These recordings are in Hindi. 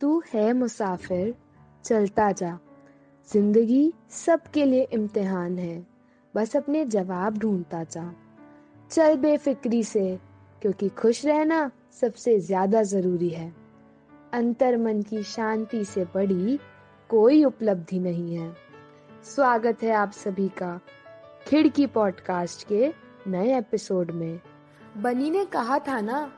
तू है मुसाफिर, चलता जा। ज़िंदगी सबके लिए इम्तिहान है, बस अपने जवाब ढूंढता जा। चल बेफिक्री से, क्योंकि खुश रहना सबसे ज़्यादा ज़रूरी है। अंतर मन की शांति से बड़ी कोई उपलब्धि नहीं है। स्वागत है आप सभी का खिड़की पॉडकास्ट के नए एपिसोड में। बनी ने कहा था ना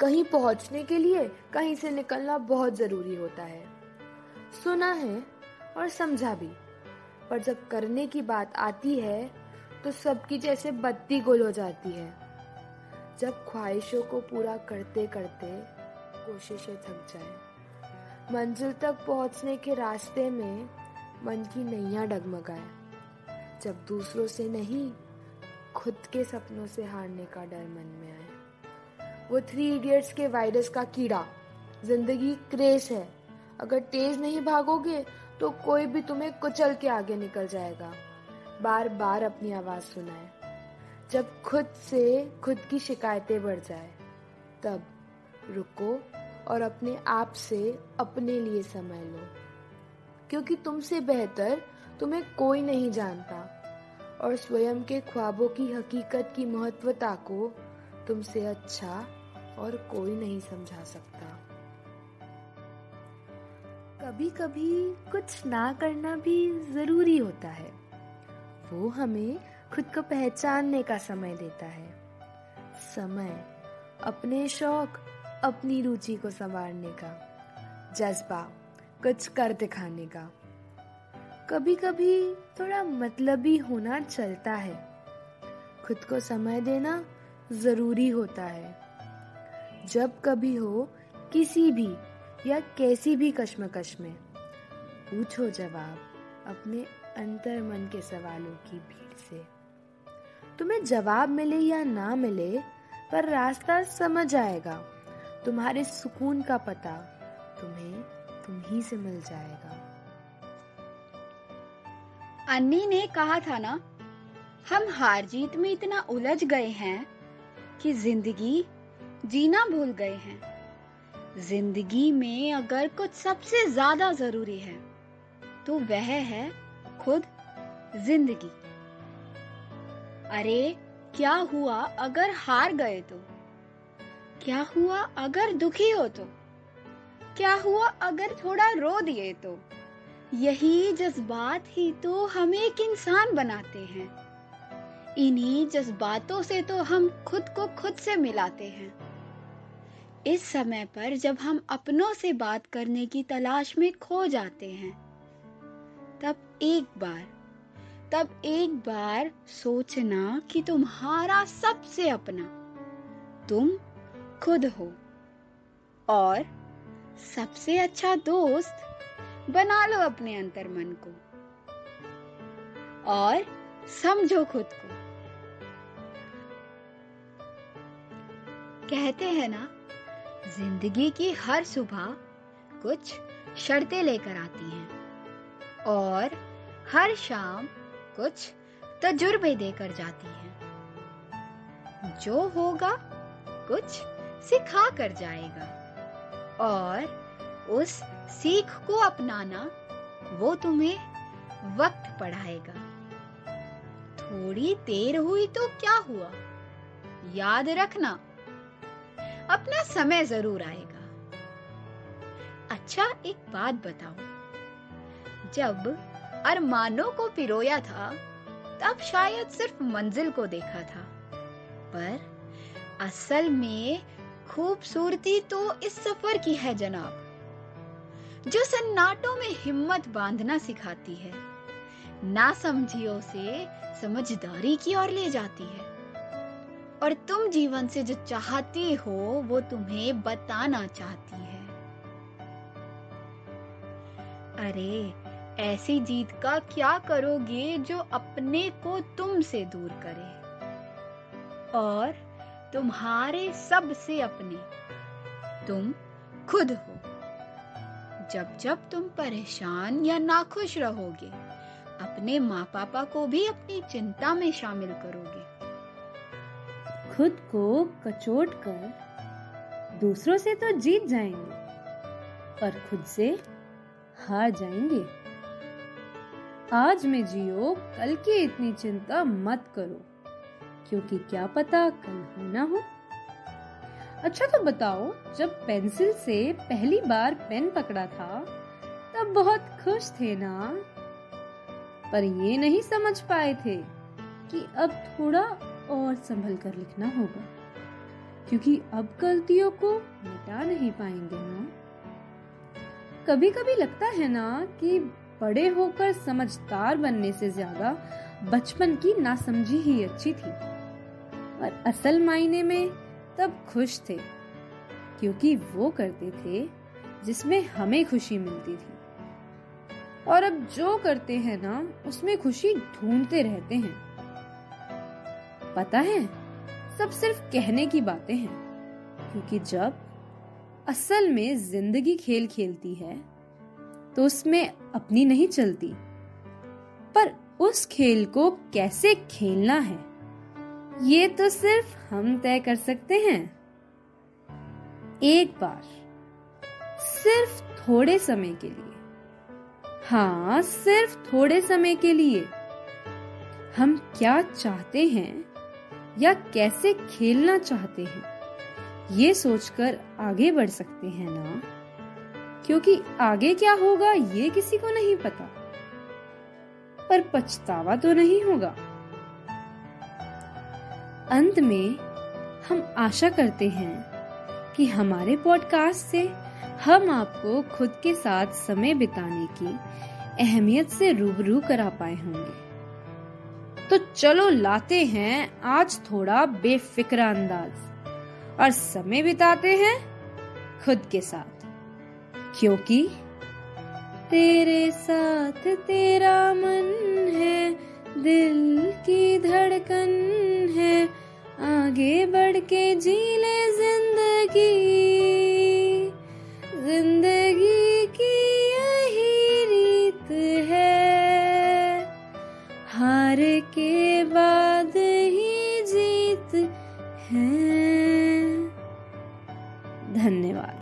कहीं पहुँचने के लिए कहीं से निकलना बहुत ज़रूरी होता है। सुना है और समझा भी। पर जब करने की बात आती है तो सबकी जैसे बत्ती गुल हो जाती है। जब ख्वाहिशों को पूरा करते करते कोशिशें थक जाए। मंजिल तक पहुँचने के रास्ते में मन की नैया डगमगाए। जब दूसरों से नहीं, खुद के सपनों से हारने का डर मन में आए। वो थ्री इडियट्स के वायरस का कीड़ा। ज़िंदगी क्रेज है। अगर तेज नहीं भागोगे तो कोई भी तुम्हें कुचल के आगे निकल जाएगा। बार बार अपनी आवाज़ सुनाए। जब खुद से खुद की शिकायतें बढ़ जाए, तब रुको और अपने आप से अपने लिए समय लो। क्योंकि तुमसे बेहतर तुम्हें कोई नहीं जानता। और स्वयं के ख्वाबों की हकीकत की महत्वता को तुमसे अच्छा और कोई नहीं समझा सकता। कभी कभी कुछ ना करना भी ज़रूरी होता है। वो हमें खुद को पहचानने का समय देता है। समय, अपने शौक, अपनी रुचि को संवारने का, जज्बा, कुछ कर दिखाने का। कभी कभी थोड़ा मतलबी होना चलता है। खुद को समय देना ज़रूरी होता है। जब कभी हो किसी भी या कैसी भी कश्मकश में, पूछो जवाब अपने अंतर मन के सवालों की भीड़ से। तुम्हें जवाब मिले या ना मिले, पर रास्ता समझ आएगा। तुम्हारे सुकून का पता तुम्हें, तुम ही से मिल जाएगा। अन्नी ने कहा था ना, हम हार जीत में इतना उलझ गए हैं कि ज़िंदगी जीना भूल गए हैं। ज़िंदगी में अगर कुछ सबसे ज़्यादा ज़रूरी है तो वह है खुद ज़िंदगी। अरे, क्या हुआ अगर हार गए तो? क्या हुआ अगर दुखी हो तो? क्या हुआ अगर थोड़ा रो दिए तो? यही जज्बात ही तो हमें एक इंसान बनाते हैं। इन्हीं जज्बातों से तो हम खुद को खुद से मिलाते हैं। इस समय पर जब हम अपनों से बात करने की तलाश में खो जाते हैं, तब एक बार, तब एक बार सोचना कि तुम्हारा सबसे अपना, तुम खुद हो। और सबसे अच्छा दोस्त बना लो अपने अंतर मन को। और समझो खुद को। कहते हैं ना ज़िंदगी की हर सुबह कुछ शर्तें लेकर आती हैं और हर शाम कुछ तजुर्बे देकर जाती है। जो होगा कुछ सिखा कर जाएगा और उस सीख को अपनाना वो तुम्हें वक्त पढ़ाएगा। थोड़ी देर हुई तो क्या हुआ? याद रखना अपना समय ज़रूर आएगा। अच्छा एक बात बताओ जब अरमानों को पिरोया था, तब शायद सिर्फ़ मंजिल को देखा था। पर असल में खूबसूरती तो इस सफ़र की है, जनाब। जो सन्नाटों में हिम्मत बांधना सिखाती है ना समझियों से समझदारी की ओर ले जाती है। और तुम जीवन से जो चाहती हो, वो तुम्हें बताना चाहती है। अरे, ऐसी जीत का क्या करोगे जो अपने को तुम से दूर करे? और तुम्हारे सबसे अपने, तुम खुद हो। जब जब तुम परेशान या नाखुश रहोगे, अपने माँ पापा को भी अपनी चिंता में शामिल करोगे। खुद को कचोट कर दूसरों से तो जीत जाएँगे, पर खुद से हार जाएँगे। आज में जियो, कल की इतनी चिंता मत करो, क्योंकि क्या पता कल हो ना हो। अच्छा तो बताओ, जब पेंसिल से पहली बार पेन पकड़ा था, तब बहुत खुश थे ना? पर ये नहीं समझ पाए थे कि अब थोड़ा और संभल कर लिखना होगा। क्योंकि अब गलतियों को मिटा नहीं पाएँगे ना। कभी कभी लगता है ना कि बड़े होकर समझदार बनने से ज़्यादा बचपन की नासमझी ही अच्छी थी। और असल मायने में तब खुश थे, क्योंकि वो करते थे जिसमें हमें खुशी मिलती थी। और अब जो करते हैं ना, उसमें खुशी ढूंढते रहते हैं। पता है, सब सिर्फ़ कहने की बातें हैं, क्योंकि जब असल में ज़िंदगी खेल खेलती है तो उसमें अपनी नहीं चलती। पर उस खेल को कैसे खेलना है, ये तो सिर्फ़ हम तय कर सकते हैं। एक बार, सिर्फ़ थोड़े समय के लिए। हाँ सिर्फ़ थोड़े समय के लिए। हम क्या चाहते हैं या कैसे खेलना चाहते हैं? ये सोचकर आगे बढ़ सकते हैं ना? क्योंकि आगे क्या होगा, ये किसी को नहीं पता। पर पछतावा तो नहीं होगा। अंत में हम आशा करते हैं कि हमारे पॉडकास्ट से हम आपको खुद के साथ समय बिताने की अहमियत से रूबरू करा पाए होंगे। तो चलो लाते हैं आज थोड़ा बेफिक्र अंदाज और समय बिताते हैं खुद के साथ। क्योंकि तेरे साथ तेरा मन है, दिल की धड़कन है, आगे बढ़ के जी ले ज़िंदगी। ज़िंदगी हार के बाद ही जीत है। धन्यवाद।